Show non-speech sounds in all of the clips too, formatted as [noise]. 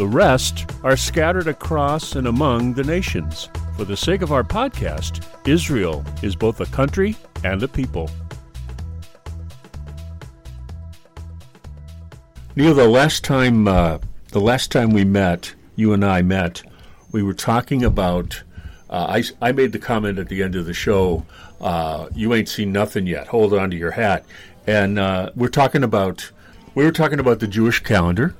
The rest are scattered across and among the nations. For the sake of our podcast, Israel is both a country and a people. Neil, the last time uh, the last time we met, you and I met, we were talking about. Uh, I, I made the comment at the end of the show, uh, "You ain't seen nothing yet. Hold on to your hat." And uh, we're talking about we were talking about the Jewish calendar,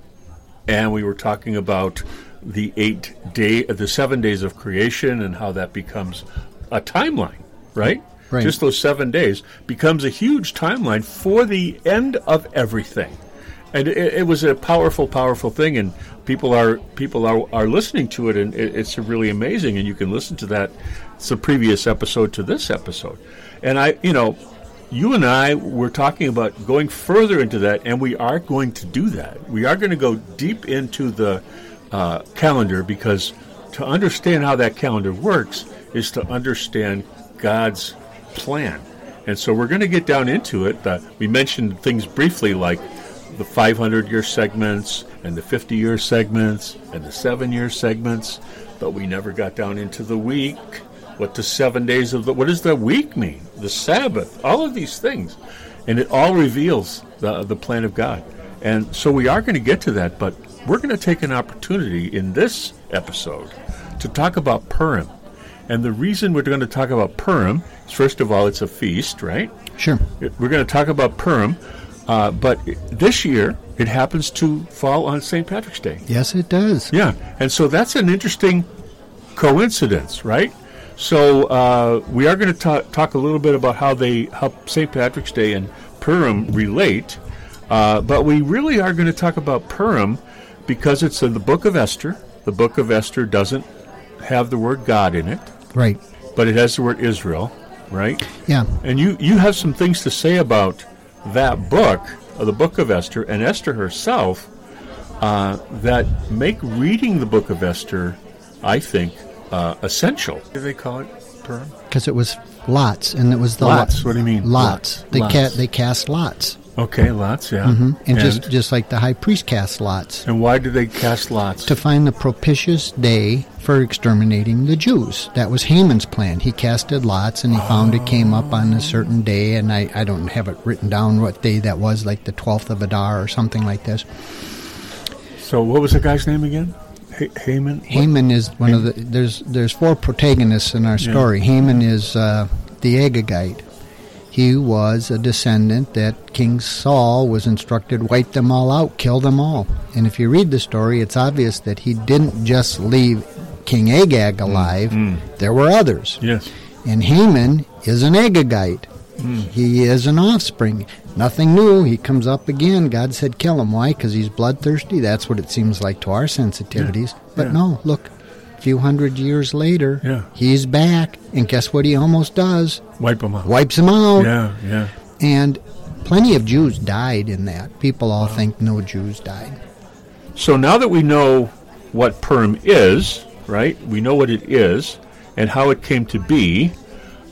and we were talking about the eight day, the seven days of creation, and how that becomes a timeline, right? Right. Just those seven days becomes a huge timeline for the end of everything, and it, it was a powerful, powerful thing, and people are people are, are listening to it, and it, it's really amazing. And you can listen to that. It's a previous episode to this episode, and I, you know, you and I were talking about going further into that, and we are going to do that. We are going to go deep into the uh, calendar because to understand how that calendar works is to understand God's plan. And so we're going to get down into it. Uh, we mentioned things briefly like the 500 year segments and the 50 year segments and the seven year segments, but we never got down into the week. What the seven days of the what does the week mean? The Sabbath, all of these things, and it all reveals the the plan of God. And so we are going to get to that, but we're going to take an opportunity in this episode to talk about Purim. And the reason we're going to talk about Purim is, first of all, it's a feast, right? Sure. We're going to talk about Purim, uh, but this year it happens to fall on St. Patrick's Day. Yes, it does. Yeah, and so that's an interesting coincidence, right? So uh, we are going to ta- talk a little bit about how they how St. Patrick's Day and Purim relate, uh, but we really are going to talk about Purim because it's in the Book of Esther. The Book of Esther doesn't have the word God in it, Right. but it has the word Israel, right? Yeah. And you, you have some things to say about that book, uh, the book of Esther, and Esther herself, uh, that make reading the book of Esther, I think, uh, essential. Do they call it? Purim? Because it was lots, and it was the Lots. What do you mean? Lots. Lots. They Lots. Ca- they cast lots, Okay, lots, yeah. hmm and, just just like the high priest cast lots and why do they cast lots? to find the propitious day for exterminating the Jews. That was Haman's plan. He casted lots, and he found it came up on a certain day, and I, I don't have it written down what day that was, like the twelfth of Adar or something like this. so what was the guy's name again? Ha- Haman? Haman is one of the there's there's four protagonists in our Yeah. story. Haman is uh, the Agagite. He was a descendant that King Saul was instructed wipe them all out, kill them all. And if you read the story, it's obvious that he didn't just leave King Agag alive. There were others. Yes. And Haman is an Agagite. He is an offspring. Nothing new. He comes up again. God said kill him. Why? Because he's bloodthirsty. That's what it seems like to our sensitivities. But Yeah. no, look, a few hundred years later, Yeah. he's back. And guess what he almost does? Wipe them out. Wipes them out. Yeah, yeah. And plenty of Jews died in that. People all think no Jews died. So now that we know what Purim is, right? We know what it is and how it came to be.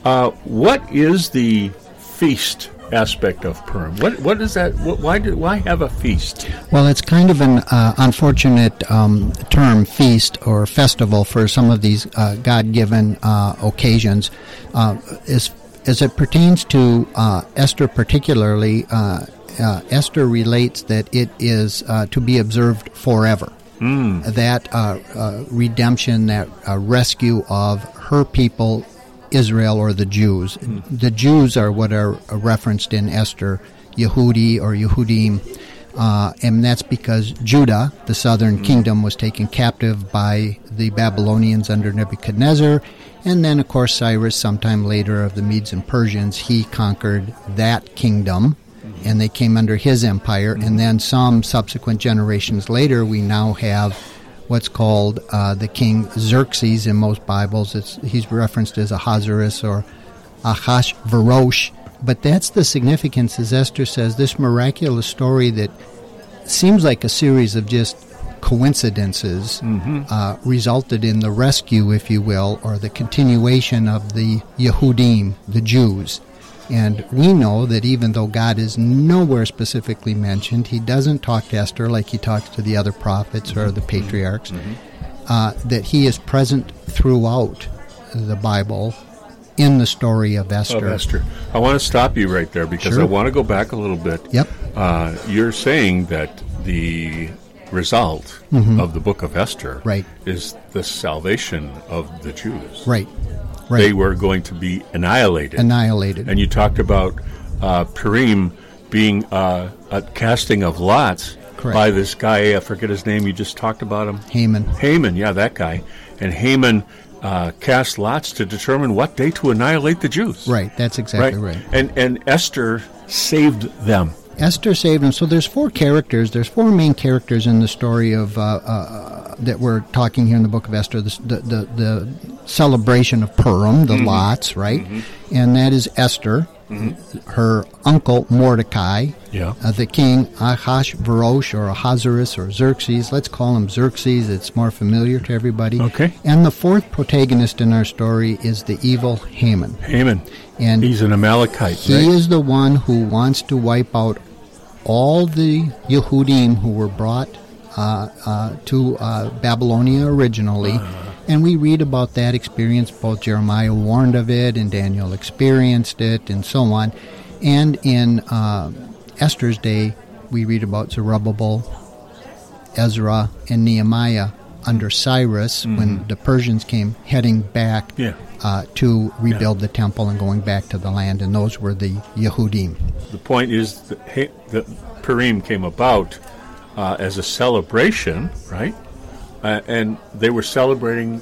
Uh, what is the feast aspect of Purim? What what is that? What, why do why have a feast? Well, it's kind of an uh, unfortunate um, term, feast or festival, for some of these uh, God-given uh, occasions. Uh, as, as it pertains to uh, Esther, particularly, uh, uh, Esther relates that it is uh, to be observed forever. That uh, uh, redemption, that uh, rescue of her people, Israel or the Jews. Hmm. The Jews are what are referenced in Esther, Yehudi or Yehudim. Uh, and that's because Judah, the southern hmm. kingdom, was taken captive by the Babylonians under Nebuchadnezzar. And then, of course, Cyrus, sometime later of the Medes and Persians, he conquered that kingdom hmm. and they came under his empire. And then, some subsequent generations later, we now have what's called uh, the king Xerxes in most Bibles. It's, he's referenced as Ahasuerus or Ahashverosh. But that's the significance, as Esther says, this miraculous story that seems like a series of just coincidences uh, resulted in the rescue, if you will, or the continuation of the Yehudim, the Jews. And we know that even though God is nowhere specifically mentioned, he doesn't talk to Esther like he talks to the other prophets or the patriarchs, uh, that he is present throughout the Bible in the story of Esther. Of Esther. I want to stop you right there because Sure. I want to go back a little bit. Yep. Uh, you're saying that the result of the book of Esther Mm-hmm. Right. is the salvation of the Jews. Right. Right. They were going to be annihilated. annihilated. and you talked about uh, Purim being uh, a casting of lots Correct. by this guy. I forget his name. You just talked about him. Haman. Haman, yeah, that guy. And Haman uh, cast lots to determine what day to annihilate the Jews. Right. That's exactly right. And and Esther saved them. Esther saved him. So there's four characters. There's four main characters in the story of uh, uh, that we're talking here in the book of Esther. The the, the, the celebration of Purim, the lots, right? And that is Esther, her uncle Mordecai, Yeah. uh, the king Ahashverosh or Ahasuerus or Xerxes. Let's call him Xerxes. It's more familiar to everybody. Okay. And the fourth protagonist in our story is the evil Haman. Haman. And He's an Amalekite, he right? is the one who wants to wipe out all the Yehudim who were brought uh, uh, to uh, Babylonia originally. Uh-huh. And we read about that experience. Both Jeremiah warned of it, and Daniel experienced it, and so on. And in uh, Esther's day, we read about Zerubbabel, Ezra, and Nehemiah under Cyrus when the Persians came heading back Mm-hmm. Yeah. Uh, to rebuild the temple and going back to the land, and those were the Yehudim. The point is that, Ha- that Purim came about uh, as a celebration, right? Uh, and they were celebrating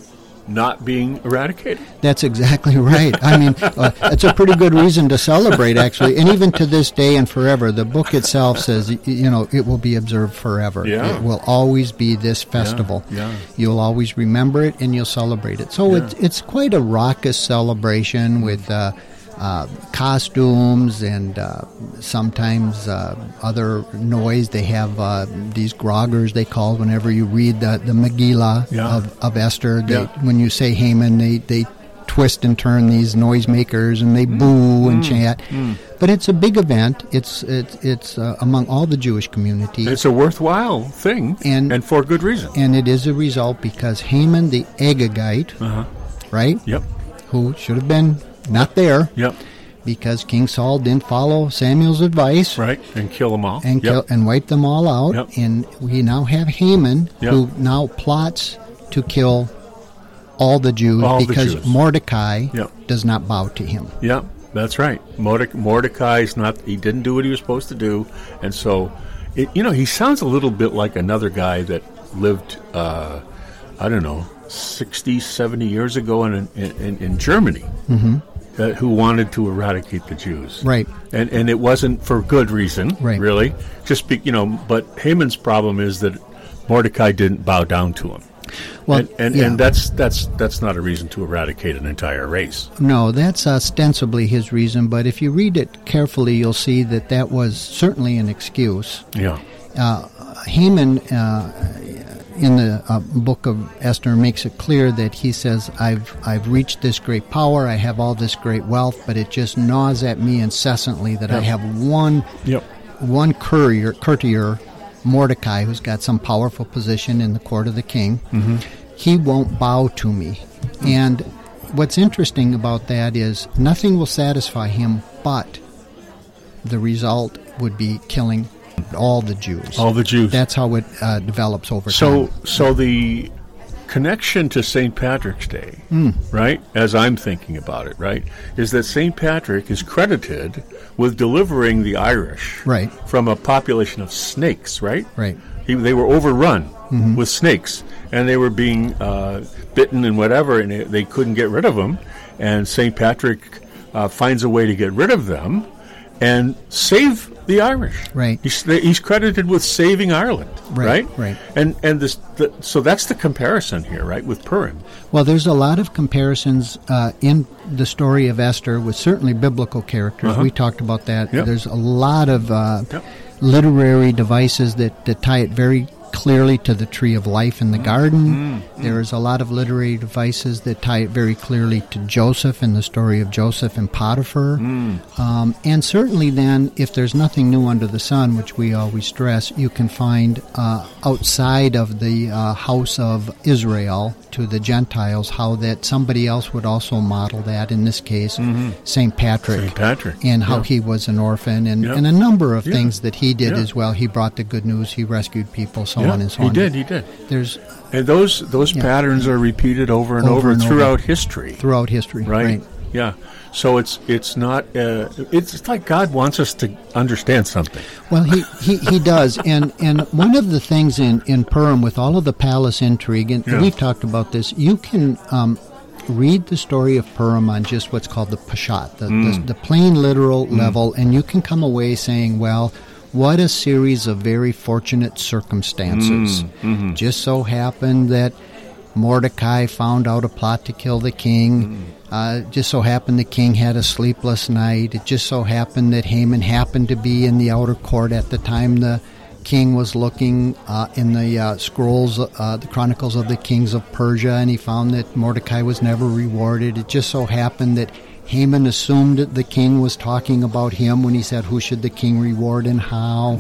not being eradicated. That's exactly [laughs] right. I mean, uh, it's a pretty good reason to celebrate, actually. And even to this day and forever, the book itself says, you know, it will be observed forever. Yeah. It will always be this festival. yeah. You'll always remember it and you'll celebrate it. So it's, it's quite a raucous celebration with uh, uh, costumes and uh, sometimes uh, other noise. They have uh, these groggers, they call whenever you read the, the Megillah Yeah. of, of Esther. They, Yeah. When you say Haman, they, they twist and turn these noisemakers and they Mm. boo and chant. But it's a big event. It's it's it's uh, among all the Jewish community, It's a worthwhile thing, And- and for good reason. and it is a result because Haman the Agagite, Uh-huh. right, Yep, who should have been not there yep, because King Saul didn't follow Samuel's advice right, and kill them all. and yep. kill, and wipe them all out. Yep. And we now have Haman Yep. who now plots to kill all the Jews All the because Jews. Mordecai does not bow to him. Yep, that's right. Morde- Mordecai's not, he didn't do what he was supposed to do. And so, it, you know, he sounds a little bit like another guy that lived, uh, I don't know, 60, 70 years ago in, in, in, in Germany. Mm-hmm. Uh, who wanted to eradicate the Jews, Right. And and it wasn't for good reason, Right. Really, just be, you know. But Haman's problem is that Mordecai didn't bow down to him, Well, and and, yeah. and that's that's that's not a reason to eradicate an entire race. No, that's ostensibly his reason, but if you read it carefully, you'll see that that was certainly an excuse. Yeah, Uh, Haman, uh, in the uh, book of Esther, makes it clear that he says, "I've I've reached this great power. I have all this great wealth, but it just gnaws at me incessantly that I have one Yep. one courier, courtier, Mordecai, who's got some powerful position in the court of the king. He won't bow to me. And what's interesting about that is nothing will satisfy him but the result would be killing all the Jews. All the Jews. That's how it uh, develops over So, time. so so the connection to St. Patrick's Day, Hmm. right, as I'm thinking about it, right, is that St. Patrick is credited with delivering the Irish Right. from a population of snakes, right? Right. He, they were overrun Mm-hmm. with snakes, and they were being uh, bitten and whatever, and they, they couldn't get rid of them. And St. Patrick uh, finds a way to get rid of them and save the Irish. Right. He's, he's credited with saving Ireland. Right, Right. right. And and this the, so that's the comparison here, right, with Purim. Well, there's a lot of comparisons uh, in the story of Esther with certainly biblical characters. Uh-huh. We talked about that. Yep. There's a lot of uh, Yep. literary devices that, that tie it very clearly to the tree of life in the Mm-hmm. garden. There's a lot of literary devices that tie it very clearly to Joseph and the story of Joseph and Potiphar. Mm. Um, and certainly, then, if there's nothing new under the sun, which we always stress, you can find uh, outside of the uh, house of Israel to the Gentiles how that somebody else would also model that. In this case, St. Patrick. St. Patrick, And how yeah. he was an orphan, and, Yeah. and a number of Yeah. things that he did Yeah. as well. He brought the good news, he rescued people, so yeah, on and so he on. did. He did. There's And those those Yeah. patterns are repeated over and Over over, and over. throughout history. throughout history, right? Yeah. So it's it's not uh, it's like God wants us to understand something. Well, he, he, he does, [laughs] and and one of the things in in Purim with all of the palace intrigue, and Yeah. we've talked about this. You can um, read the story of Purim on just what's called the pashat, the Mm. the, the plain literal level, and you can come away saying, well. What a series of very fortunate circumstances. Mm, mm-hmm. Just so happened that Mordecai found out a plot to kill the king. Uh, just so happened the king had a sleepless night. It just so happened that Haman happened to be in the outer court at the time the king was looking uh, in the uh, scrolls, uh, the Chronicles of the Kings of Persia, and he found that Mordecai was never rewarded. It just so happened that Haman assumed that the king was talking about him when he said, Who should the king reward and how?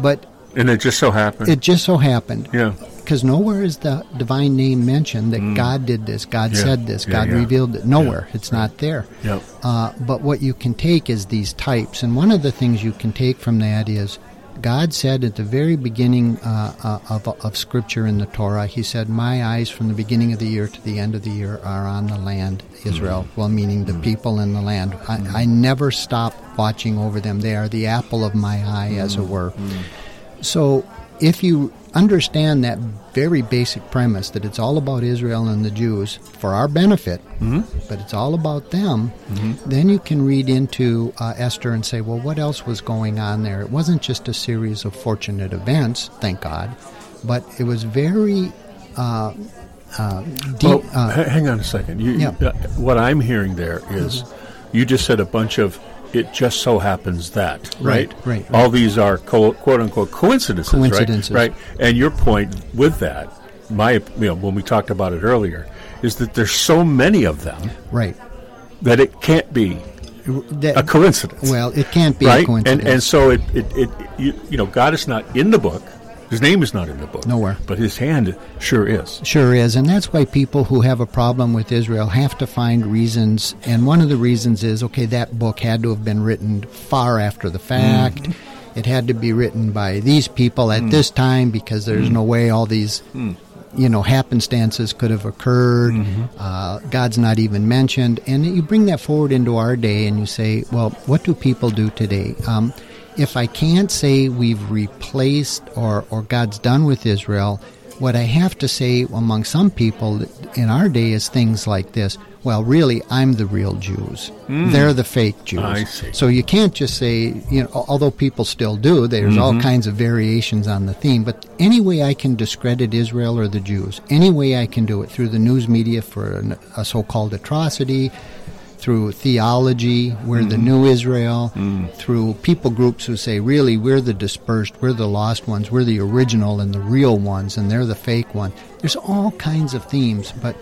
But And it just so happened. it just so happened yeah. because nowhere is the divine name mentioned that God did this, God Mm. Yeah. said this, Yeah, God yeah. revealed it. Nowhere. It's not there. Yep. Uh, but what you can take is these types. And one of the things you can take from that is God said at the very beginning uh, uh, of, of Scripture in the Torah, He said, My eyes from the beginning of the year to the end of the year are on the land, Israel. Mm-hmm. Well, meaning the people in the land. I, I never stop watching over them. They are the apple of my eye, as Mm-hmm. it were. So, if you understand that very basic premise that it's all about Israel and the Jews for our benefit, but it's all about them, then you can read into uh, Esther and say, well, what else was going on there? It wasn't just a series of fortunate events, thank God, but it was very uh, uh, deep. Well, uh, h- hang on a second. You, Yeah. uh, what I'm hearing there is you just said a bunch of it just so happens that, Right, right? right, All these are co- quote unquote coincidences, right? Coincidences. right? And your point with that, my you know, when we talked about it earlier, is that there's so many of them right. that it can't be That- a coincidence. well, it can't be right? a coincidence. And and so it, it, it you, you know God is not in the book. His name is not in the book. Nowhere. But his hand sure is. Sure is, and that's why people who have a problem with Israel have to find reasons. And one of the reasons is okay, that book had to have been written far after the fact. Mm. It had to be written by these people at mm. this time because there's mm. no way all these, you know, happenstances could have occurred. Mm-hmm. Uh, God's not even mentioned. And you bring that forward into our day and you say, well, what do people do today? Um, if I can't say we've replaced or, or God's done with Israel, what I have to say among some people in our day is things like this. Well, really, I'm the real Jews. Hmm. They're the fake Jews. I see. So you can't just say, you know, although people still do, there's all mm-hmm. kinds of variations on the theme. But any way I can discredit Israel or the Jews, any way I can do it through the news media for an, a so called atrocity, through theology, we're the mm. new Israel, mm. through people groups who say, really, we're the dispersed, we're the lost ones, we're the original and the real ones, and they're the fake one. There's all kinds of themes, but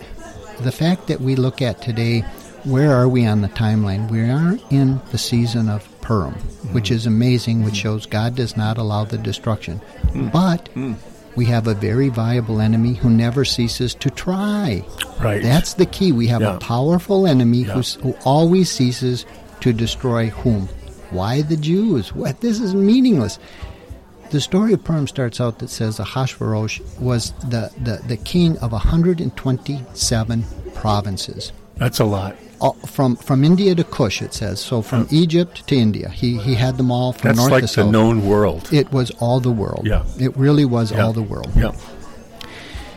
the fact that we look at today, where are we on the timeline? We are in the season of Purim, which mm. is amazing, which shows God does not allow the destruction. But we have a very viable enemy who never ceases to try. Right. That's the key. We have Yeah. a powerful enemy Yeah. who always ceases to destroy whom? Why the Jews? What? This is meaningless. The story of Purim starts out that says Ahasuerus was the, the, the king of 127 provinces. That's a lot. All, from from India to Kush, it says. So from Egypt to India, he he had them all from That's north like to the known world. It was all the world. Yeah. It really was Yeah. all the world. Yeah.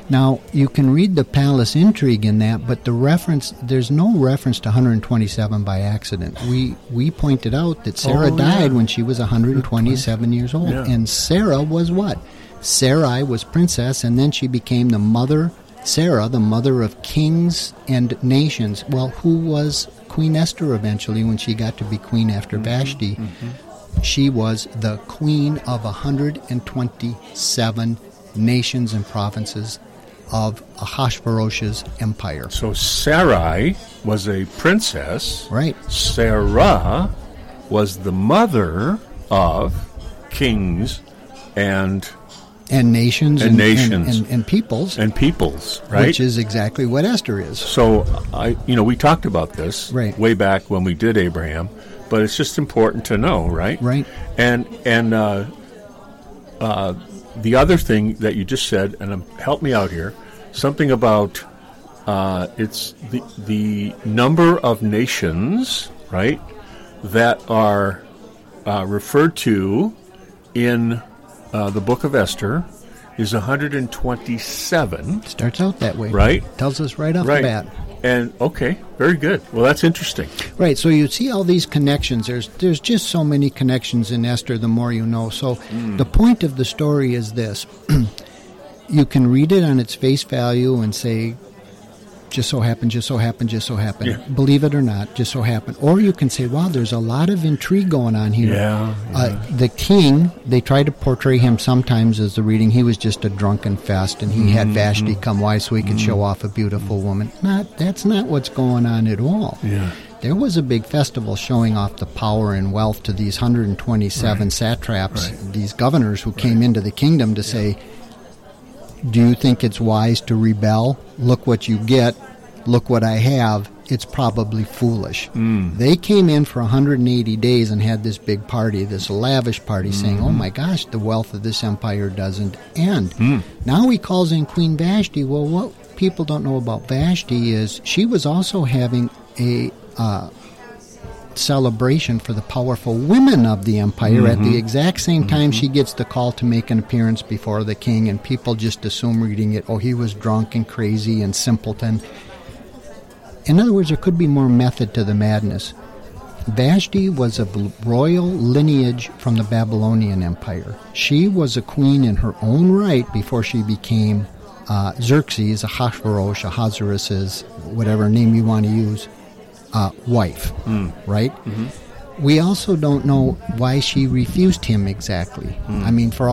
Now you can read the palace intrigue in that, but the reference there's no reference to 127 by accident. We we pointed out that Sarah Oh, died yeah. when she was 127 years old, Yeah. and Sarah was what? Sarai was princess, and then she became the mother. Sarah, the mother of kings and nations. Well, who was Queen Esther eventually when she got to be queen after Mm-hmm. Vashti? She was the queen of 127 nations and provinces of Ahasuerus's empire. So Sarai was a princess. Right. Sarah was the mother of kings and And nations And and, nations. and, and peoples, and peoples, right? which is exactly what Esther is. So I, you know, we talked about this Right. way back when we did Abraham, but it's just important to know, right? Right. And and uh, uh, the other thing that you just said, and um, help me out here, something about uh, it's the the number of nations, right, that are uh, referred to in uh, the book of Esther is 127. Starts out that way. Right. Tells us right off Right. the bat. And okay, very good. Well, that's interesting. Right. So you see all these connections. There's there's just so many connections in Esther. The more you know. So Hmm. the point of the story is this: [clears throat] you can read it on its face value and say, "Just so happened, just so happened, just so happened." Yeah. Believe it or not, just so happened. Or you can say, "Wow, there's a lot of intrigue going on here." Yeah, Uh, the king, they try to portray him sometimes as the reading. He was just a drunken fest, and he had Mm-hmm. Vashti come why so he could show off a beautiful woman. Not that's not what's going on at all. Yeah. There was a big festival showing off the power and wealth to these 127 satraps, Right. these governors who came into the kingdom to say, Do you think it's wise to rebel? Look what you get. Look what I have. It's probably foolish. Mm. They came in for 180 days and had this big party, this lavish party, saying, mm-hmm. Oh my gosh, the wealth of this empire doesn't end. Mm. Now he calls in Queen Vashti. Well, what people don't know about Vashti is she was also having a uh, celebration for the powerful women of the empire at the exact same time she gets the call to make an appearance before the king and people just assume reading it oh he was drunk and crazy and simpleton. In other words there could be more method to the madness. Vashti was of royal lineage from the Babylonian Empire. She was a queen in her own right before she became uh, Xerxes, Ahasuerus, Ahasuerus's, whatever name you want to use, uh, wife, hmm. right? Mm-hmm. We also don't know why she refused him exactly. Hmm. I mean, for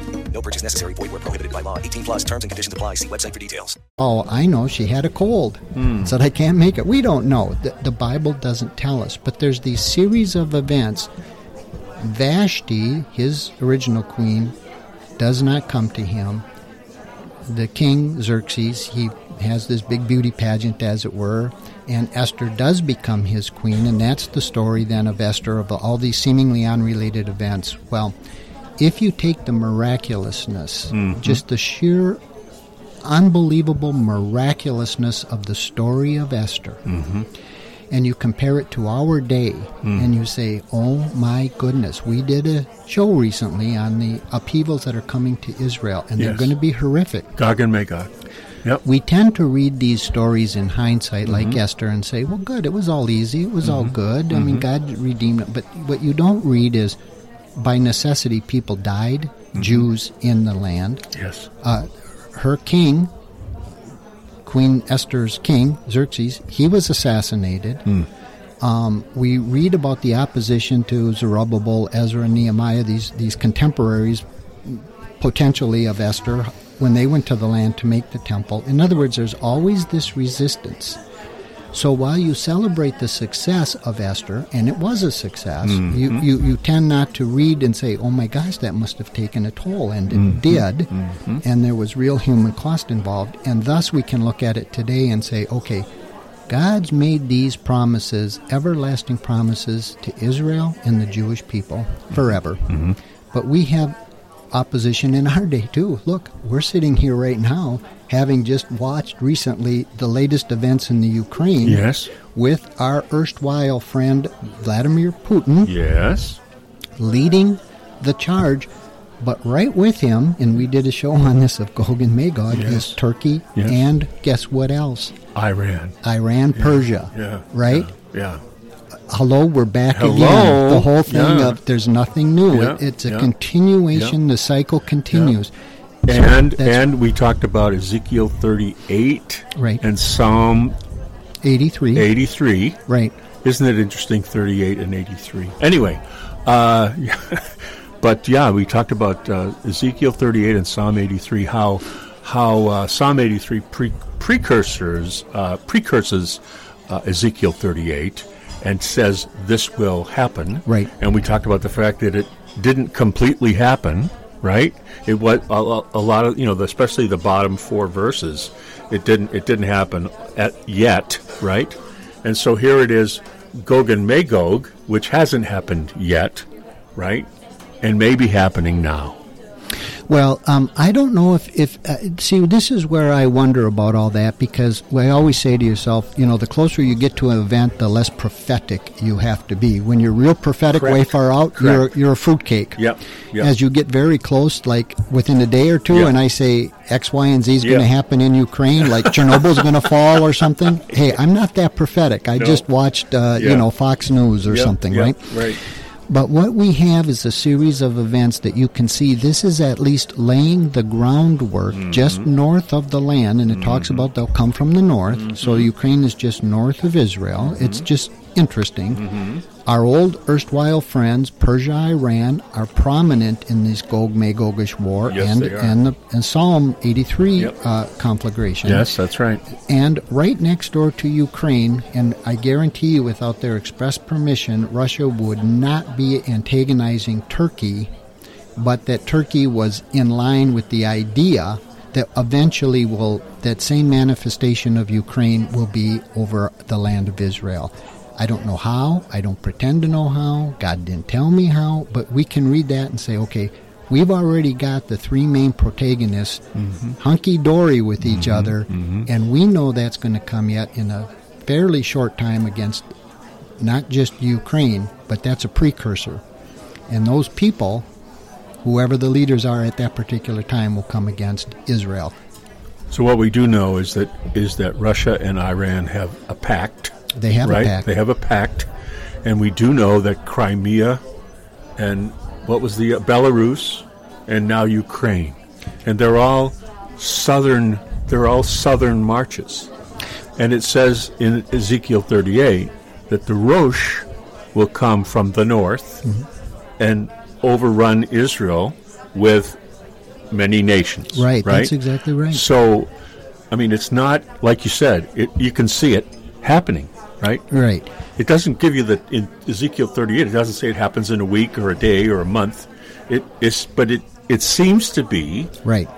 No purchase necessary. Void where prohibited by law. 18 plus terms and conditions apply. See website for details. Oh, I know she had a cold. Hmm. Said I can't make it. We don't know. The, the Bible doesn't tell us. But there's these series of events. Vashti, his original queen, does not come to him. The king Xerxes, he has this big beauty pageant, as it were, and Esther does become his queen, and that's the story then of Esther of all these seemingly unrelated events. Well, if you take the miraculousness, mm-hmm. just the sheer unbelievable miraculousness of the story of Esther. Mm-hmm. and you compare it to our day, mm. and you say, "Oh my goodness, we did a show recently on the upheavals that are coming to Israel, and they're going to be horrific." Gog and Magog. Yep. We tend to read these stories in hindsight, like Mm-hmm. Esther, and say, "Well, good, it was all easy, it was all mm-hmm. good. I mean, God redeemed it." But what you don't read is, by necessity, people died, Mm-hmm. Jews in the land. yes. Uh, her king, Queen Esther's king, Xerxes, he was assassinated. Um, we read about the opposition to Zerubbabel, Ezra, and Nehemiah, these, these contemporaries potentially of Esther, when they went to the land to make the temple. In other words, there's always this resistance. So while you celebrate the success of Esther, and it was a success, mm-hmm. you, you, you tend not to read and say, oh my gosh, that must have taken a toll. And it mm-hmm. did. Mm-hmm. And there was real human cost involved. And thus we can look at it today and say, okay, God's made these promises, everlasting promises to Israel and the Jewish people forever. But we have opposition in our day too. Look, we're sitting here right now having just watched recently the latest events in the Ukraine Yes. with our erstwhile friend Vladimir Putin Yes. leading the charge. But right with him, and we did a show on this of Gog and Magog, Yes. is Turkey Yes. and guess what else? Iran. Iran, Persia. Yeah. Right? Yeah. Hello, we're back Hello. again. The whole thing Yeah. of there's nothing new. Yeah, It, it's a yeah. continuation. The cycle continues. So And and we talked about Ezekiel 38 Right. and Psalm 83. 83. Right. Isn't it interesting 38 and 83? Anyway, uh, [laughs] but yeah, we talked about uh, Ezekiel 38 and Psalm 83 how how uh, Psalm 83 pre- precursors uh, precursors uh, Ezekiel 38 and says this will happen. Right. And we talked about the fact that it didn't completely happen, right? It was a, a- lot of you know, especially the bottom four verses. It didn't it didn't happen at yet, right? And so here it is, Gog and Magog, which hasn't happened yet, right? And may be happening now. Well, um, I don't know if, if uh, see, this is where I wonder about all that because I always say to yourself, you know, the closer you get to an event, the less prophetic you have to be. When you're real prophetic, way far out, Correct. you're you're a fruitcake. Yep, yep. As you get very close, like within a day or two, Yep. and I say X, Y, and Z is going to happen in Ukraine, like [laughs] Chernobyl's going to fall or something. Hey, I'm not that prophetic. I No. just watched, uh, you know, Fox News or Yep, something, yep, right? Right. But what we have is a series of events that you can see. This is at least laying the groundwork mm-hmm. just north of the land, and it talks mm-hmm. about they'll come from the north. So mm-hmm. Ukraine is just north of Israel. It's just interesting. Our old erstwhile friends, Persia, Iran, are prominent in this Gog Magogish war Yes, and and the and Psalm 83 Yep. uh, conflagration. Yes, that's right. And right next door to Ukraine, and I guarantee you, without their express permission, Russia would not be antagonizing Turkey, but that Turkey was in line with the idea that eventually will that same manifestation of Ukraine will be over the land of Israel. I don't know how. I don't pretend to know how. God didn't tell me how, but we can read that and say, okay, we've already got the three main protagonists mm-hmm. hunky dory with each mm-hmm. other, mm-hmm. and we know that's going to come yet in a fairly short time against not just Ukraine, but that's a precursor. And those people, whoever the leaders are at that particular time, will come against Israel. So what we do know is that is that Russia and Iran have a pact. They have a pact. They have a pact, and we do know that Crimea and what was the uh, Belarus and now Ukraine, and they're all southern. They're all southern marches, and it says in Ezekiel 38 that the Rosh will come from the north Mm-hmm. and overrun Israel with many nations. Right, Right. that's exactly right. So, I mean, it's not like you said. It, you can see it happening, right? Right. It doesn't give you the in Ezekiel 38. It doesn't say it happens in a week or a day or a month. It is, but it it seems to be, Right.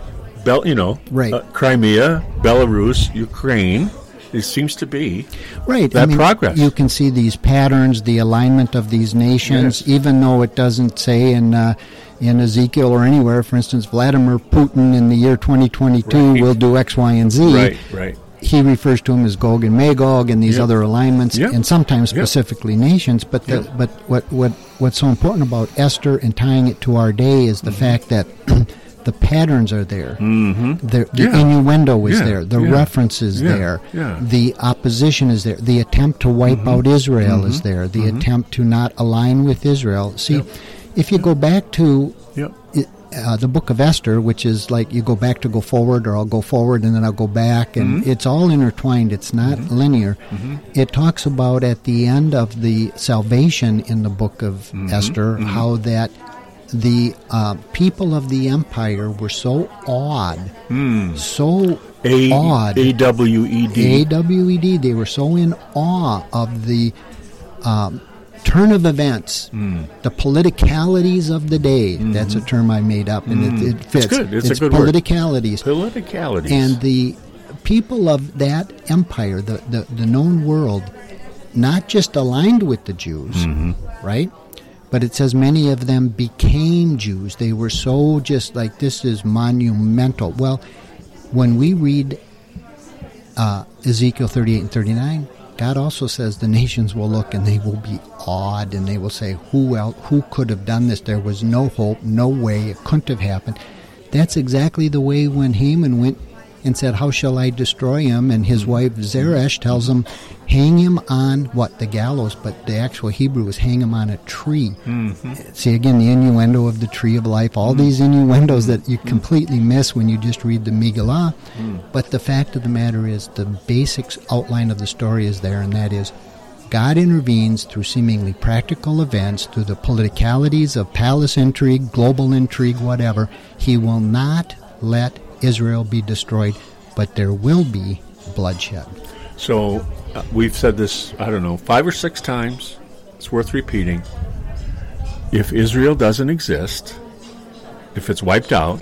Bel, you know, Right. uh, Crimea, Belarus, Ukraine. It seems to be Right. that progress. You can see these patterns, the alignment of these nations, Yes. even though it doesn't say in uh, in Ezekiel or anywhere. For instance, Vladimir Putin in the year 2022 Right. will do X, Y, and Z. right, right. He refers to them as Gog and Magog and these Yep. other alignments, Yep. and sometimes Yep. specifically nations. But the, but what what what's so important about Esther and tying it to our day is the Mm-hmm. fact that [clears throat] the patterns are there. Mm-hmm. The, the Yeah. innuendo is Yeah. there. The Yeah. reference is there. The opposition is there. The attempt to wipe Mm-hmm. out Israel is there. The attempt to not align with Israel. See, if you go back to it, uh, the book of Esther, which is like you go back to go forward, or I'll go forward and then I'll go back, and Mm-hmm. it's all intertwined. It's not linear. It talks about at the end of the salvation in the book of Mm-hmm. Esther how that the uh, people of the empire were so awed, so Hmm. A awed. A W E D. AWED. They were so in awe of the um, turn of events, Hmm. the politicalities of the day. That's a term I made up, and it, it fits. Mm-hmm. good. It's a good word. politicalities. Politicalities. And the people of that empire, the, the, the known world, not just aligned with the Jews, Mm-hmm. right? But it says many of them became Jews. They were so just like, this is monumental. Well, when we read uh, Ezekiel 38 and 39, God also says the nations will look and they will be awed and they will say, "Who else? Who could have done this? There was no hope, no way. It couldn't have happened." That's exactly the way when Haman went and said, "How shall I destroy him?" and his wife Zeresh tells him, "Hang him on what the gallows," but the actual Hebrew is hang him on a tree. Mm-hmm. See again the innuendo of the tree of life. All mm. these innuendos that you mm. completely miss when you just read the Megillah. Mm. But the fact of the matter is, the basic outline of the story is there, and that is God intervenes through seemingly practical events, through the politicalities of palace intrigue, global intrigue, whatever. He will not let Israel be destroyed, but there will be bloodshed. So uh, we've said this, I don't know, five or six times. It's worth repeating. If Israel doesn't exist, if it's wiped out,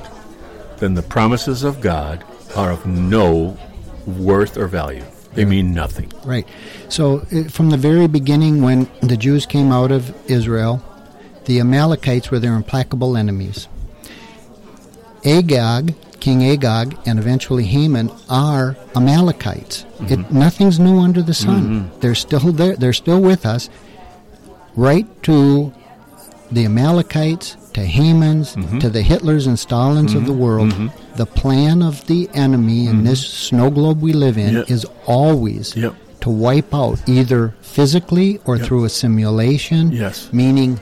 then the promises of God are of no worth or value. They mean nothing. Right. So, uh, from the very beginning, when the Jews came out of Israel, the Amalekites were their implacable enemies. Agag, King Agag, and eventually Haman are Amalekites. It, mm-hmm. nothing's new under the sun. Mm-hmm. They're still there. They're still with us. Right to the Amalekites, to Haman's, mm-hmm. to the Hitlers and Stalins of the world. The plan of the enemy in this snow globe we live in Yep. is always Yep. to wipe out either physically or through a simulation. Yes. Meaning,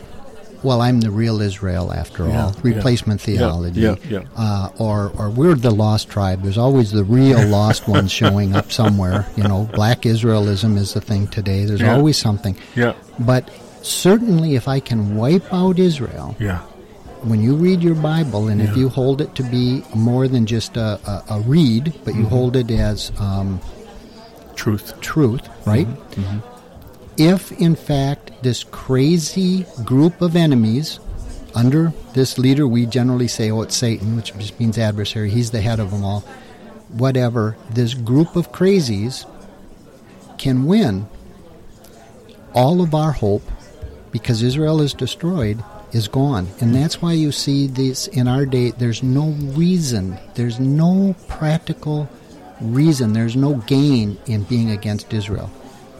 well, I'm the real Israel after Yeah, all. Replacement Yeah, theology. yeah. Uh, or, or we're the lost tribe. There's always the real [laughs] lost ones showing up somewhere. You know, black Israelism is the thing today. There's always something. Yeah. But certainly, if I can wipe out Israel, Yeah. when you read your Bible, and if you hold it to be more than just a, a, a read, but Mm-hmm. you hold it as um, Truth. truth, right? Mm-hmm. If, in fact, this crazy group of enemies under this leader, we generally say, oh, it's Satan, which just means adversary, he's the head of them all, whatever, this group of crazies can win, all of our hope, because Israel is destroyed, is gone. And that's why you see this in our day, there's no reason, there's no practical reason, there's no gain in being against Israel.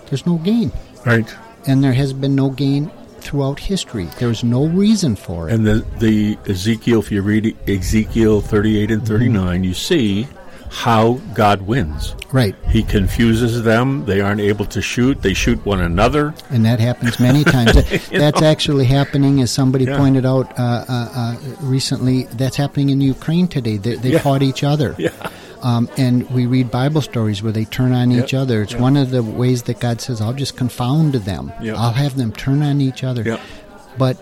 There's no gain. Right. And there has been no gain throughout history. There's no reason for it. And the, the Ezekiel, if you read Ezekiel 38 and 39, you see how God wins. right. He confuses them. They aren't able to shoot. They shoot one another. And that happens many times. [laughs] that's actually happening, as somebody Yeah. pointed out uh, uh, uh, recently. That's happening in Ukraine today. They, they Yeah. fought each other. [laughs] Yeah. Um, and we read Bible stories where they turn on each other. It's Yeah. one of the ways that God says, I'll just confound them. Yeah. I'll have them turn on each other. But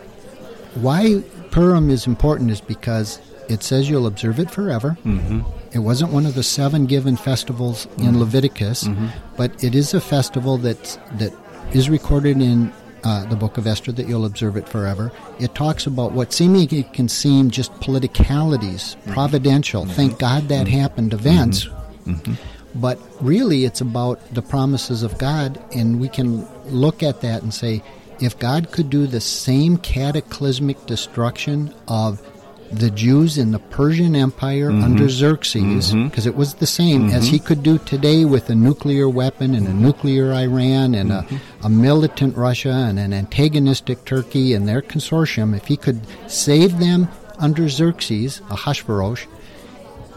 why Purim is important is because it says you'll observe it forever. Mm-hmm. It wasn't one of the seven given festivals Mm-hmm. in Leviticus, but it is a festival that that is recorded in uh, the book of Esther that you'll observe it forever. It talks about what seemingly can seem just politicalities, Mm-hmm. providential. Thank God that happened events. Mm-hmm. But really, it's about the promises of God, and we can look at that and say, if God could do the same cataclysmic destruction of the Jews in the Persian Empire Mm-hmm. under Xerxes, because it was the same as he could do today with a nuclear weapon and a nuclear Iran and Mm-hmm. a, a militant Russia and an antagonistic Turkey and their consortium. If he could save them under Xerxes, Ahasuerus,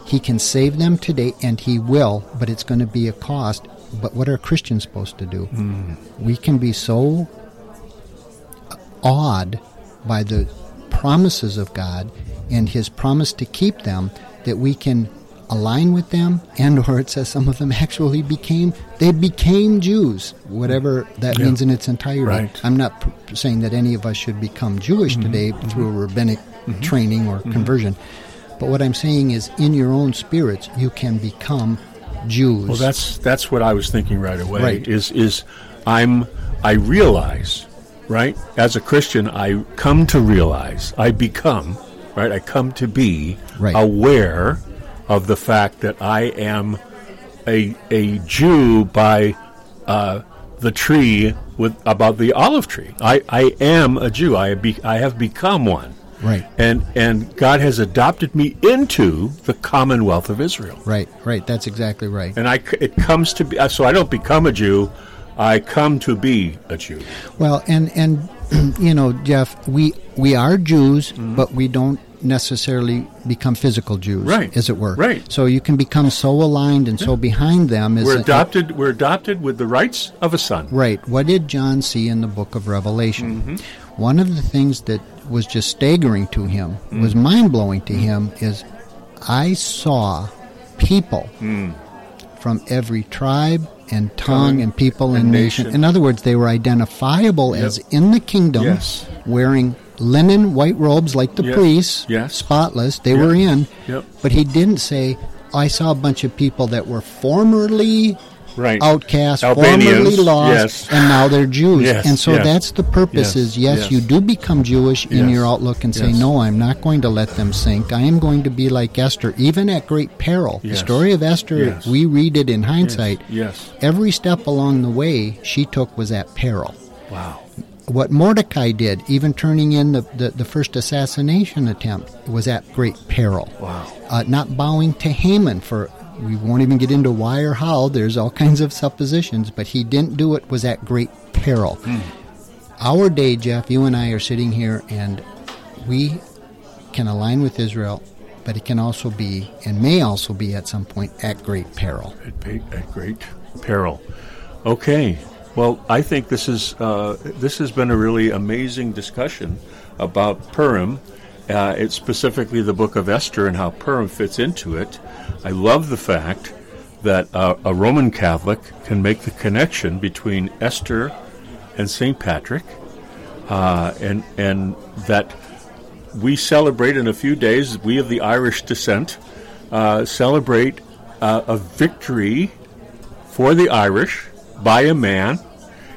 he can save them today, and he will, but it's going to be a cost. But what are Christians supposed to do? We can be so awed by the promises of God and his promise to keep them that we can align with them and or it says some of them actually became they became Jews whatever that Yeah. means in its entirety Right. Mm-hmm. I'm not pr- saying that any of us should become Jewish mm-hmm. today mm-hmm. through a rabbinic mm-hmm. training or conversion but what I'm saying is in your own spirits you can become Jews Well, that's that's what I was thinking right away. Right. Is is I'm I realize, right? As a Christian, I come to realize, I become, right? I come to be Right. aware of the fact that I am a a Jew by uh, the tree with about the olive tree. I, I am a Jew. I be, I have become one. Right. And and God has adopted me into the Commonwealth of Israel. right right that's exactly right And I, it comes to be, uh, so I don't become a Jew, I come to be a Jew. Well, and and [clears throat] you know, Jeff, we we are Jews, but we don't necessarily become physical Jews, Right. as it were. Right. So you can become so aligned and so behind them. As We're a- adopted, we're adopted with the rights of a son. Right. What did John see in the book of Revelation? Mm-hmm. One of the things that was just staggering to him, Mm. was mind blowing to him, is I saw people Mm. from every tribe and tongue and people and, and nation. nation. In other words, they were identifiable Yep. as in the kingdom, Yes. wearing linen white robes like the Yes. priests, Yes. spotless. They Yep. were in. Yep. But he didn't say, I saw a bunch of people that were formerly Right. outcasts, Albanians, formerly lost, yes. and now they're Jews. Yes, and so yes. that's the purpose Yes, is yes, you do become Jewish in your outlook and say, no, I'm not going to let them sink. I am going to be like Esther, even at great peril. The story of Esther, we read it in hindsight. Yes. Every step along the way she took was at peril. Wow. What Mordecai did, even turning in the, the, the first assassination attempt, was at great peril Wow. uh, not bowing to Haman for we won't even get into why or how. There's all kinds of suppositions, but he didn't do it. Was at great peril. Our day, Jeff, you and I are sitting here, and we can align with Israel, but it can also be, and may also be at some point, at great peril. At, at great peril. Okay. Well, I think this is uh, this has been a really amazing discussion about Purim. Uh, it's specifically the book of Esther and how Purim fits into it. I love the fact that uh, a Roman Catholic can make the connection between Esther and St. Patrick, uh, and and that we celebrate in a few days. We of the Irish descent uh, celebrate uh, a victory for the Irish by a man,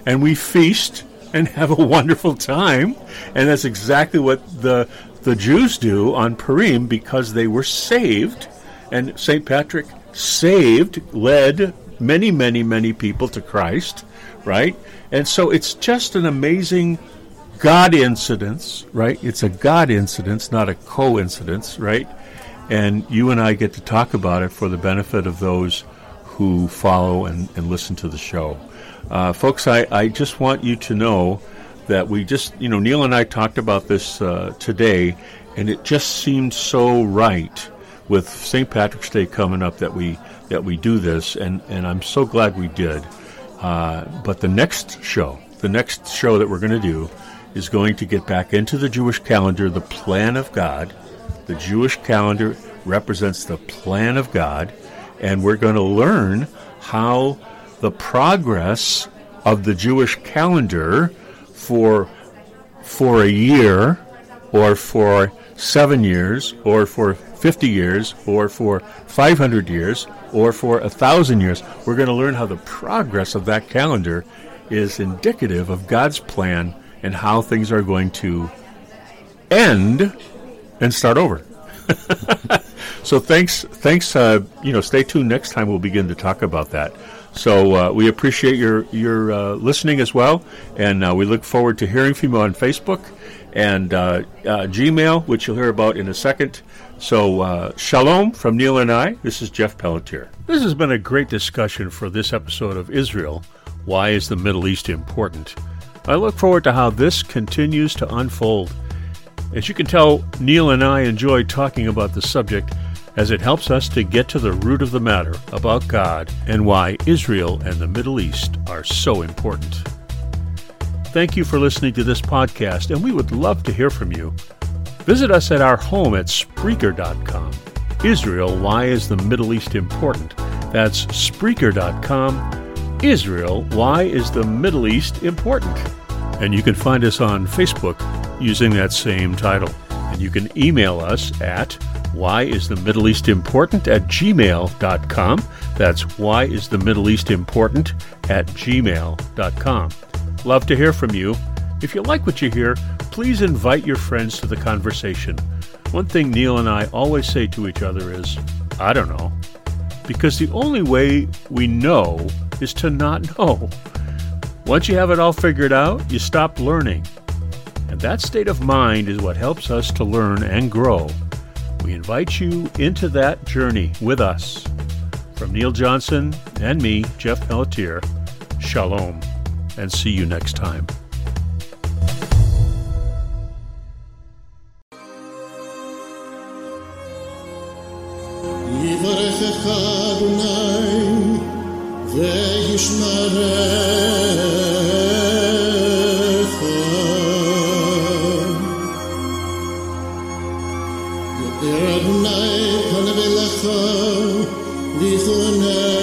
and we feast and have a wonderful time. And that's exactly what the the Jews do on Purim because they were saved, and Saint Patrick saved, led many, many, many people to Christ, right? And so it's just an amazing God incidence, right? It's a God incidence, not a coincidence, right? And you and I get to talk about it for the benefit of those who follow and, and listen to the show. Uh, folks, I, I just want you to know that we just, you know, Neil and I talked about this uh, today, and it just seemed so right with St. Patrick's Day coming up that we that we do this, and, and I'm so glad we did. Uh, but the next show, the next show that we're going to do, is going to get back into the Jewish calendar, the plan of God. The Jewish calendar represents the plan of God, and we're going to learn how the progress of the Jewish calendar for for a year or for 7 years or for 50 years or for 500 years or for a 1000 years we're going to learn how the progress of that calendar is indicative of God's plan and how things are going to end and start over [laughs] so thanks, thanks. Uh, you know, stay tuned. Next time we'll begin to talk about that. So uh, we appreciate your your uh, listening as well, and uh, we look forward to hearing from you on Facebook and uh, uh, Gmail, which you'll hear about in a second. So, shalom from Neil and I. This is Jeff Pelletier. This has been a great discussion for this episode of Israel. Why is the Middle East important? I look forward to how this continues to unfold. As you can tell, Neil and I enjoy talking about the subject as it helps us to get to the root of the matter about God and why Israel and the Middle East are so important. Thank you for listening to this podcast, and we would love to hear from you. Visit us at our home at Spreaker.com. Israel, why is the Middle East important? That's Spreaker.com. Israel, why is the Middle East important? And you can find us on Facebook using that same title. And you can email us at why is the Middle East important at gmail.com. That's why is the Middle East important at gmail.com. Love to hear from you. If you like what you hear, please invite your friends to the conversation. One thing Neil and I always say to each other is, I don't know. Because the only way we know is to not [laughs] know. Once you have it all figured out, you stop learning. And that state of mind is what helps us to learn and grow. We invite you into that journey with us. From Neil Johnson and me, Jeff Pelletier, Shalom, and see you next time. יברכך אדוני וישמרך Adonai, Kanav Vichonei.